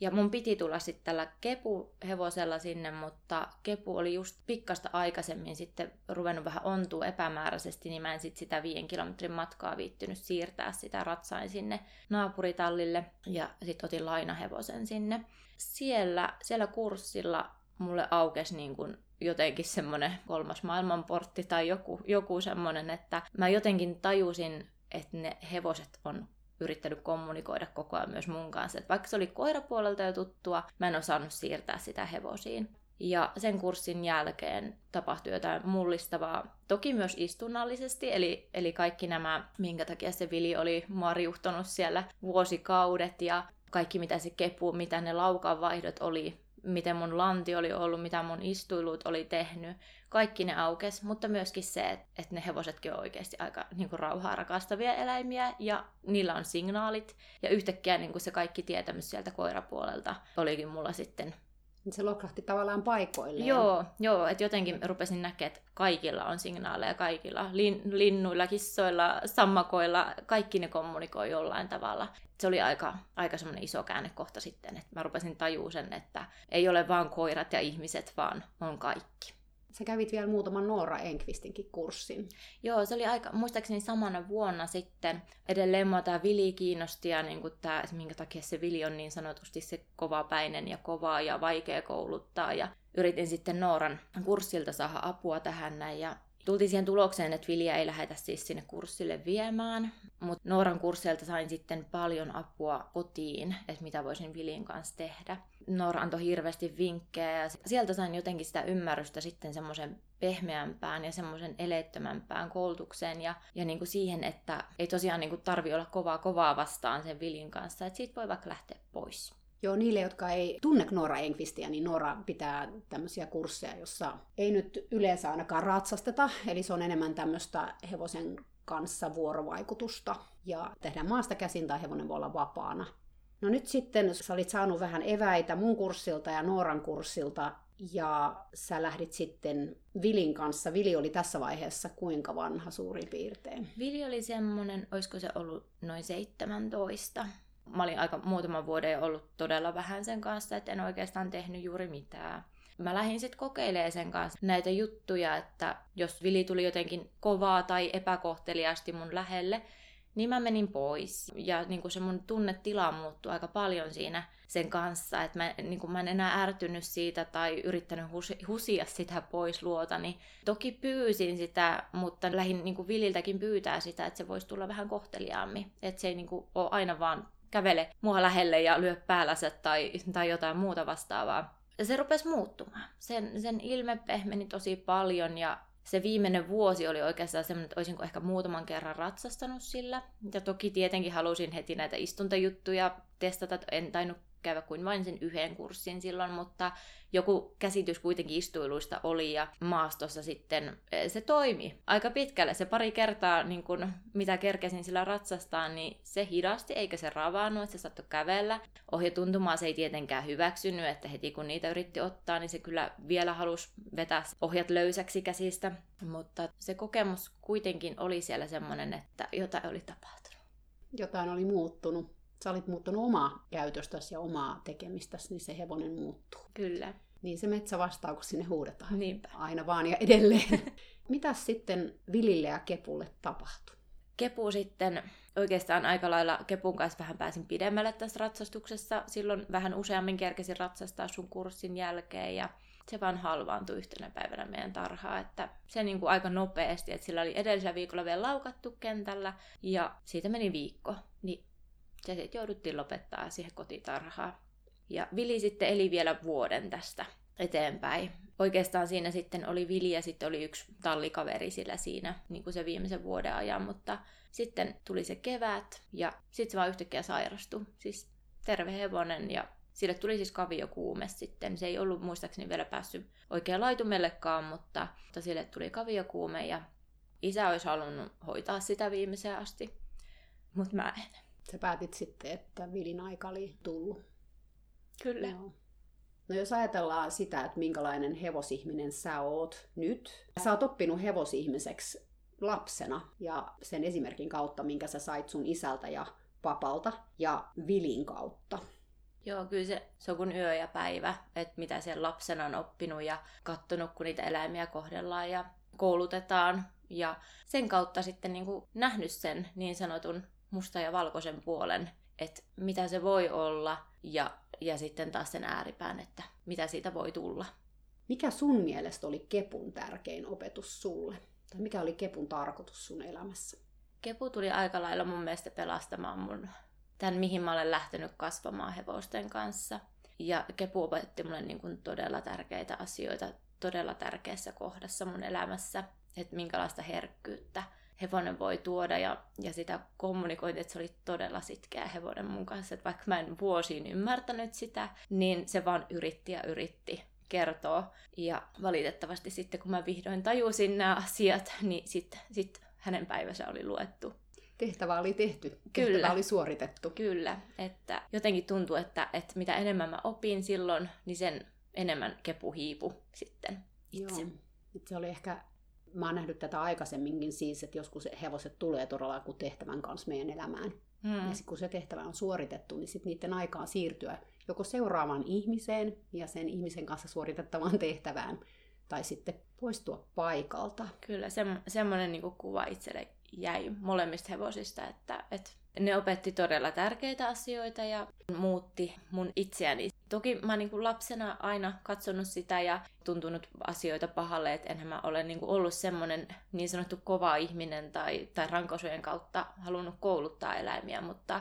Ja mun piti tulla sitten tällä kepuhevosella sinne, mutta kepu oli just pikkasta aikaisemmin sitten ruvennut vähän ontuu epämääräisesti, niin mä en sitten sitä viiden kilometrin matkaa viittynyt siirtää sitä ratsain sinne naapuritallille. Ja sitten otin lainahevosen sinne. Siellä, siellä kurssilla mulle aukesi niin kuin jotenkin semmoinen kolmas maailmanportti tai joku, joku semmoinen, että mä jotenkin tajusin, että ne hevoset on yrittänyt kommunikoida koko ajan myös mun kanssa. Et vaikka se oli koirapuolelta jo tuttua, mä en osannut siirtää sitä hevosiin. Ja sen kurssin jälkeen tapahtui jotain mullistavaa, toki myös istunnallisesti, eli, eli kaikki nämä, minkä takia se Vili oli marjuhtonut siellä vuosikaudet ja kaikki mitä se kepu, mitä ne laukanvaihdot oli, miten mun lanti oli ollut, mitä mun istuilut oli tehnyt. Kaikki ne aukes, mutta myöskin se, että ne hevosetkin on oikeasti aika niin kuin rauhaa rakastavia eläimiä ja niillä on signaalit. Ja yhtäkkiä niin kuin se kaikki tietämys sieltä koirapuolelta olikin mulla sitten niin se lokahti tavallaan paikoilleen. Joo, joo että jotenkin rupesin näkemään, että kaikilla on signaaleja, kaikilla. Lin, linnuilla, kissoilla, sammakoilla, kaikki ne kommunikoi jollain tavalla. Se oli aika, aika semmoinen iso käännekohta sitten, että mä rupesin tajua sen, että ei ole vain koirat ja ihmiset, vaan on kaikki. Sä kävit vielä muutaman Noora Enkvistinkin kurssin. Joo, se oli aika, muistaakseni samana vuonna sitten. Edelleen mua tämä Vili kiinnosti ja niin kuin tämä, minkä takia se Vili on niin sanotusti se kovapäinen ja kova ja vaikea kouluttaa. Ja yritin sitten Nooran kurssilta saada apua tähän näin ja Tultiin siihen tulokseen, että Vilja ei lähetä siis sinne kurssille viemään, mutta Nooran kursseilta sain sitten paljon apua kotiin, että mitä voisin Vilin kanssa tehdä. Noora antoi hirveästi vinkkejä ja sieltä sain jotenkin sitä ymmärrystä sitten semmoisen pehmeämpään ja semmoisen eleettömämpään koulutukseen ja, ja niin kuin siihen, että ei tosiaan niin kuin tarvi olla kovaa kovaa vastaan sen Vilin kanssa, että siitä voi vaikka lähteä pois. Joo, niille, jotka ei tunne Noora Engqvistia, niin Noora pitää tämmöisiä kursseja, jossa ei nyt yleensä ainakaan ratsasteta, eli se on enemmän tämmöistä hevosen kanssa vuorovaikutusta ja tehdään maasta käsin tai hevonen voi olla vapaana. No nyt sitten sä olit saanut vähän eväitä mun kurssilta ja Nooran kurssilta ja sä lähdit sitten Vilin kanssa. Vili oli tässä vaiheessa kuinka vanha suurin piirtein? Vili oli semmoinen, olisiko se ollut noin 17 mä olin aika muutaman vuoden ollut todella vähän sen kanssa, että en oikeastaan tehnyt juuri mitään. Mä lähdin sitten kokeilemaan sen kanssa näitä juttuja, että jos Vili tuli jotenkin kovaa tai epäkohteliasti mun lähelle, niin mä menin pois. Ja niin kuin se mun tunnetila muuttui aika paljon siinä sen kanssa, että mä, niin kuin mä en enää ärtynyt siitä tai yrittänyt husia sitä pois luotani. Toki pyysin sitä, mutta lähin niin kuin Vililtäkin pyytää sitä, että se voisi tulla vähän kohteliaammin. Että se ei niin kuin ole aina vaan kävele mua lähelle ja lyö päällänsä tai, tai jotain muuta vastaavaa. Ja se rupesi muuttumaan. Sen, sen ilme pehmeni tosi paljon ja se viimeinen vuosi oli oikeastaan semmoinen, että olisinko ehkä muutaman kerran ratsastanut sillä. Ja toki tietenkin halusin heti näitä istuntajuttuja testata, en tainnut käydä kuin vain sen yhden kurssin silloin, mutta joku käsitys kuitenkin istuiluista oli ja maastossa sitten eh, se toimi aika pitkälle. Se pari kertaa, niin kun, mitä kerkesin sillä ratsastaan, niin se hidasti eikä se ravannut, että se saattoi kävellä. Ohjatuntumaa se ei tietenkään hyväksynyt, että heti kun niitä yritti ottaa, niin se kyllä vielä halusi vetää ohjat löysäksi käsistä. Mutta se kokemus kuitenkin oli siellä semmoinen, että jotain oli tapahtunut. Jotain oli muuttunut sä olit muuttunut omaa käytöstäsi ja omaa tekemistäsi, niin se hevonen muuttuu. Kyllä. Niin se metsä vastaa, kun sinne huudetaan. Niinpä. Aina vaan ja edelleen. Mitäs sitten Vilille ja Kepulle tapahtui? Kepu sitten, oikeastaan aika lailla Kepun kanssa vähän pääsin pidemmälle tässä ratsastuksessa. Silloin vähän useammin kerkesin ratsastaa sun kurssin jälkeen ja se vaan halvaantui yhtenä päivänä meidän tarhaa, että se niin kuin aika nopeasti, että sillä oli edellisellä viikolla vielä laukattu kentällä ja siitä meni viikko, niin ja sitten jouduttiin lopettaa siihen kotitarhaan. Ja Vili sitten eli vielä vuoden tästä eteenpäin. Oikeastaan siinä sitten oli Vili ja sitten oli yksi tallikaveri sillä siinä niin kuin se viimeisen vuoden ajan, mutta sitten tuli se kevät ja sitten se vaan yhtäkkiä sairastui. Siis terve hevonen ja sille tuli siis kaviokuume sitten. Se ei ollut muistaakseni vielä päässyt oikein laitumellekaan, mutta, mutta sille tuli kaviokuume ja isä olisi halunnut hoitaa sitä viimeiseen asti, mutta mä en sä päätit sitten, että Vilin aika oli tullut. Kyllä. Joo. No jos ajatellaan sitä, että minkälainen hevosihminen sä oot nyt. Sä oot oppinut hevosihmiseksi lapsena ja sen esimerkin kautta, minkä sä sait sun isältä ja papalta ja Vilin kautta. Joo, kyllä se, se on kuin yö ja päivä, että mitä sen lapsena on oppinut ja kattonut, kun niitä eläimiä kohdellaan ja koulutetaan. Ja sen kautta sitten niin kuin nähnyt sen niin sanotun musta ja valkoisen puolen, että mitä se voi olla ja, ja sitten taas sen ääripään, että mitä siitä voi tulla. Mikä sun mielestä oli Kepun tärkein opetus sulle? Tai mikä oli Kepun tarkoitus sun elämässä? Kepu tuli aika lailla mun mielestä pelastamaan mun tämän, mihin mä olen lähtenyt kasvamaan hevosten kanssa. Ja Kepu opetti mulle niin kuin todella tärkeitä asioita todella tärkeässä kohdassa mun elämässä, että minkälaista herkkyyttä hevonen voi tuoda ja, ja sitä kommunikointi, että se oli todella sitkeä hevonen mun kanssa, että vaikka mä en vuosiin ymmärtänyt sitä, niin se vaan yritti ja yritti kertoa. Ja valitettavasti sitten kun mä vihdoin tajusin nämä asiat, niin sitten sit hänen päivänsä oli luettu. Tehtävä oli tehty, Kyllä. tehtävä oli suoritettu. Kyllä, että jotenkin tuntuu, että, että mitä enemmän mä opin silloin, niin sen enemmän kepu hiipu sitten itse. Joo. Se oli ehkä, mä oon nähnyt tätä aikaisemminkin siis, että joskus hevoset tulee todella kuin tehtävän kanssa meidän elämään. Mm. Ja sitten kun se tehtävä on suoritettu, niin sitten niiden aikaa siirtyä joko seuraavaan ihmiseen ja sen ihmisen kanssa suoritettavaan tehtävään, tai sitten poistua paikalta. Kyllä, se, semmoinen niin kuva itselle jäi molemmista hevosista, että, että ne opetti todella tärkeitä asioita ja muutti mun itseäni. Toki mä niin kuin lapsena aina katsonut sitä ja tuntunut asioita pahalle, että enhän mä ole niin kuin ollut semmoinen niin sanottu kova ihminen tai, tai rankosujen kautta halunnut kouluttaa eläimiä, mutta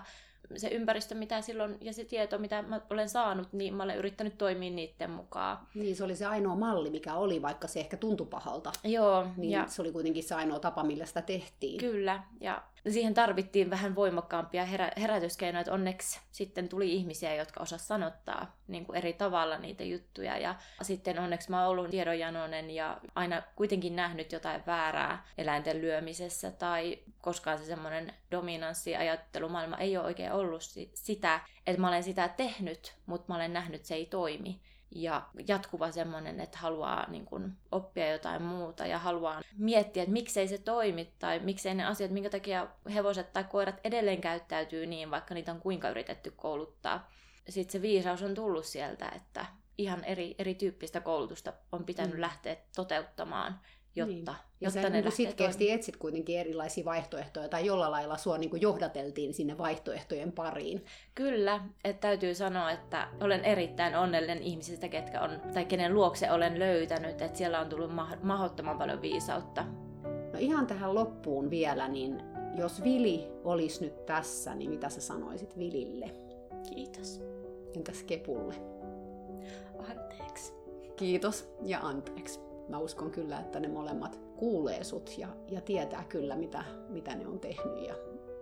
se ympäristö, mitä silloin, ja se tieto, mitä mä olen saanut, niin mä olen yrittänyt toimia niiden mukaan. Niin, se oli se ainoa malli, mikä oli, vaikka se ehkä tuntui pahalta. Joo. Niin ja... se oli kuitenkin se ainoa tapa, millä sitä tehtiin. Kyllä, ja siihen tarvittiin vähän voimakkaampia herä, herätyskeinoja, että onneksi sitten tuli ihmisiä, jotka osasivat sanottaa niin kuin eri tavalla niitä juttuja. Ja sitten onneksi mä oon ollut tiedonjanoinen ja aina kuitenkin nähnyt jotain väärää eläinten lyömisessä tai koskaan se semmoinen dominanssiajattelumaailma ei ole oikein ollut sitä, että mä olen sitä tehnyt, mutta mä olen nähnyt, että se ei toimi ja jatkuva semmoinen, että haluaa niin kuin, oppia jotain muuta ja haluaa miettiä, että miksei se toimi tai miksei ne asiat, minkä takia hevoset tai koirat edelleen käyttäytyy niin, vaikka niitä on kuinka yritetty kouluttaa. Sitten se viisaus on tullut sieltä, että ihan eri, erityyppistä koulutusta on pitänyt mm. lähteä toteuttamaan jotta, niin. ja jotta sä ne niin sitkeästi toimimaan. etsit kuitenkin erilaisia vaihtoehtoja, tai jolla lailla sua niin kuin johdateltiin sinne vaihtoehtojen pariin. Kyllä, että täytyy sanoa, että olen erittäin onnellinen ihmisistä, ketkä on, tai kenen luokse olen löytänyt, että siellä on tullut ma- mahdottoman paljon viisautta. No ihan tähän loppuun vielä, niin jos Vili olisi nyt tässä, niin mitä sä sanoisit Vilille? Kiitos. Entäs Kepulle? Anteeksi. Kiitos ja anteeksi mä uskon kyllä, että ne molemmat kuulee sut ja, ja tietää kyllä, mitä, mitä ne on tehnyt ja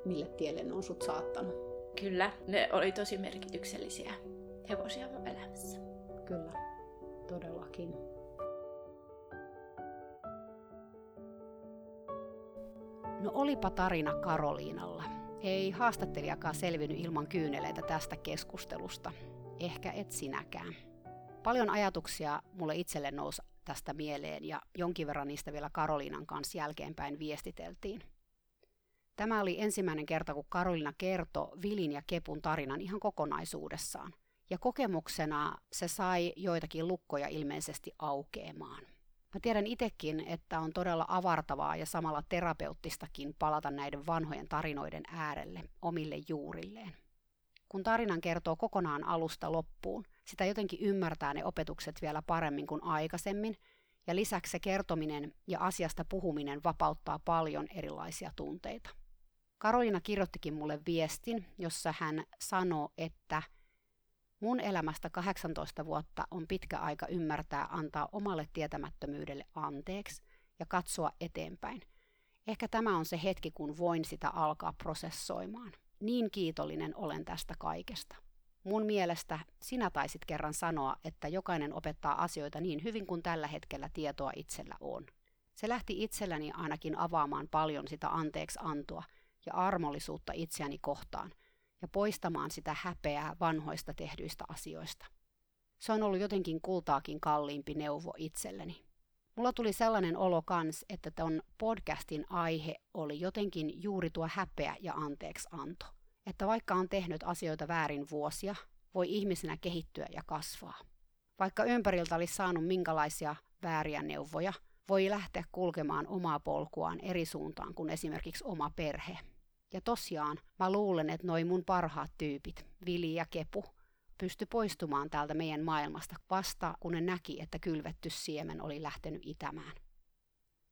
mille tielle ne on sut saattanut. Kyllä, ne oli tosi merkityksellisiä hevosia mun elämässä. Kyllä, todellakin. No olipa tarina Karoliinalla. Ei haastattelijakaan selvinnyt ilman kyyneleitä tästä keskustelusta. Ehkä et sinäkään. Paljon ajatuksia mulle itselle nousi tästä mieleen ja jonkin verran niistä vielä Karoliinan kanssa jälkeenpäin viestiteltiin. Tämä oli ensimmäinen kerta, kun Karolina kertoi Vilin ja Kepun tarinan ihan kokonaisuudessaan. Ja kokemuksena se sai joitakin lukkoja ilmeisesti aukeamaan. Mä tiedän itsekin, että on todella avartavaa ja samalla terapeuttistakin palata näiden vanhojen tarinoiden äärelle, omille juurilleen. Kun tarinan kertoo kokonaan alusta loppuun, sitä jotenkin ymmärtää ne opetukset vielä paremmin kuin aikaisemmin, ja lisäksi se kertominen ja asiasta puhuminen vapauttaa paljon erilaisia tunteita. Karolina kirjoittikin mulle viestin, jossa hän sanoo, että mun elämästä 18 vuotta on pitkä aika ymmärtää antaa omalle tietämättömyydelle anteeksi ja katsoa eteenpäin. Ehkä tämä on se hetki, kun voin sitä alkaa prosessoimaan. Niin kiitollinen olen tästä kaikesta. Mun mielestä sinä taisit kerran sanoa, että jokainen opettaa asioita niin hyvin kuin tällä hetkellä tietoa itsellä on. Se lähti itselläni ainakin avaamaan paljon sitä anteeksi antoa ja armollisuutta itseäni kohtaan ja poistamaan sitä häpeää vanhoista tehdyistä asioista. Se on ollut jotenkin kultaakin kalliimpi neuvo itselleni. Mulla tuli sellainen olo kans, että ton podcastin aihe oli jotenkin juuri tuo häpeä ja anteeksi anto. Että vaikka on tehnyt asioita väärin vuosia, voi ihmisenä kehittyä ja kasvaa. Vaikka ympäriltä olisi saanut minkälaisia vääriä neuvoja, voi lähteä kulkemaan omaa polkuaan eri suuntaan kuin esimerkiksi oma perhe. Ja tosiaan, mä luulen, että noin mun parhaat tyypit, Vili ja Kepu, pysty poistumaan täältä meidän maailmasta vasta, kun ne näki, että kylvetty siemen oli lähtenyt itämään.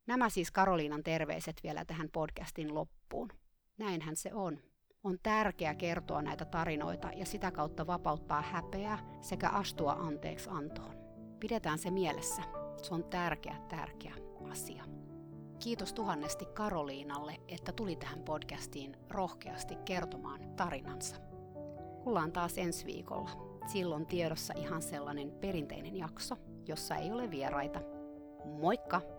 Nämä siis Karoliinan terveiset vielä tähän podcastin loppuun. Näinhän se on. On tärkeää kertoa näitä tarinoita ja sitä kautta vapauttaa häpeää sekä astua anteeksi antoon. Pidetään se mielessä. Se on tärkeä, tärkeä asia. Kiitos tuhannesti Karoliinalle, että tuli tähän podcastiin rohkeasti kertomaan tarinansa. Kuullaan taas ensi viikolla. Silloin tiedossa ihan sellainen perinteinen jakso, jossa ei ole vieraita. Moikka!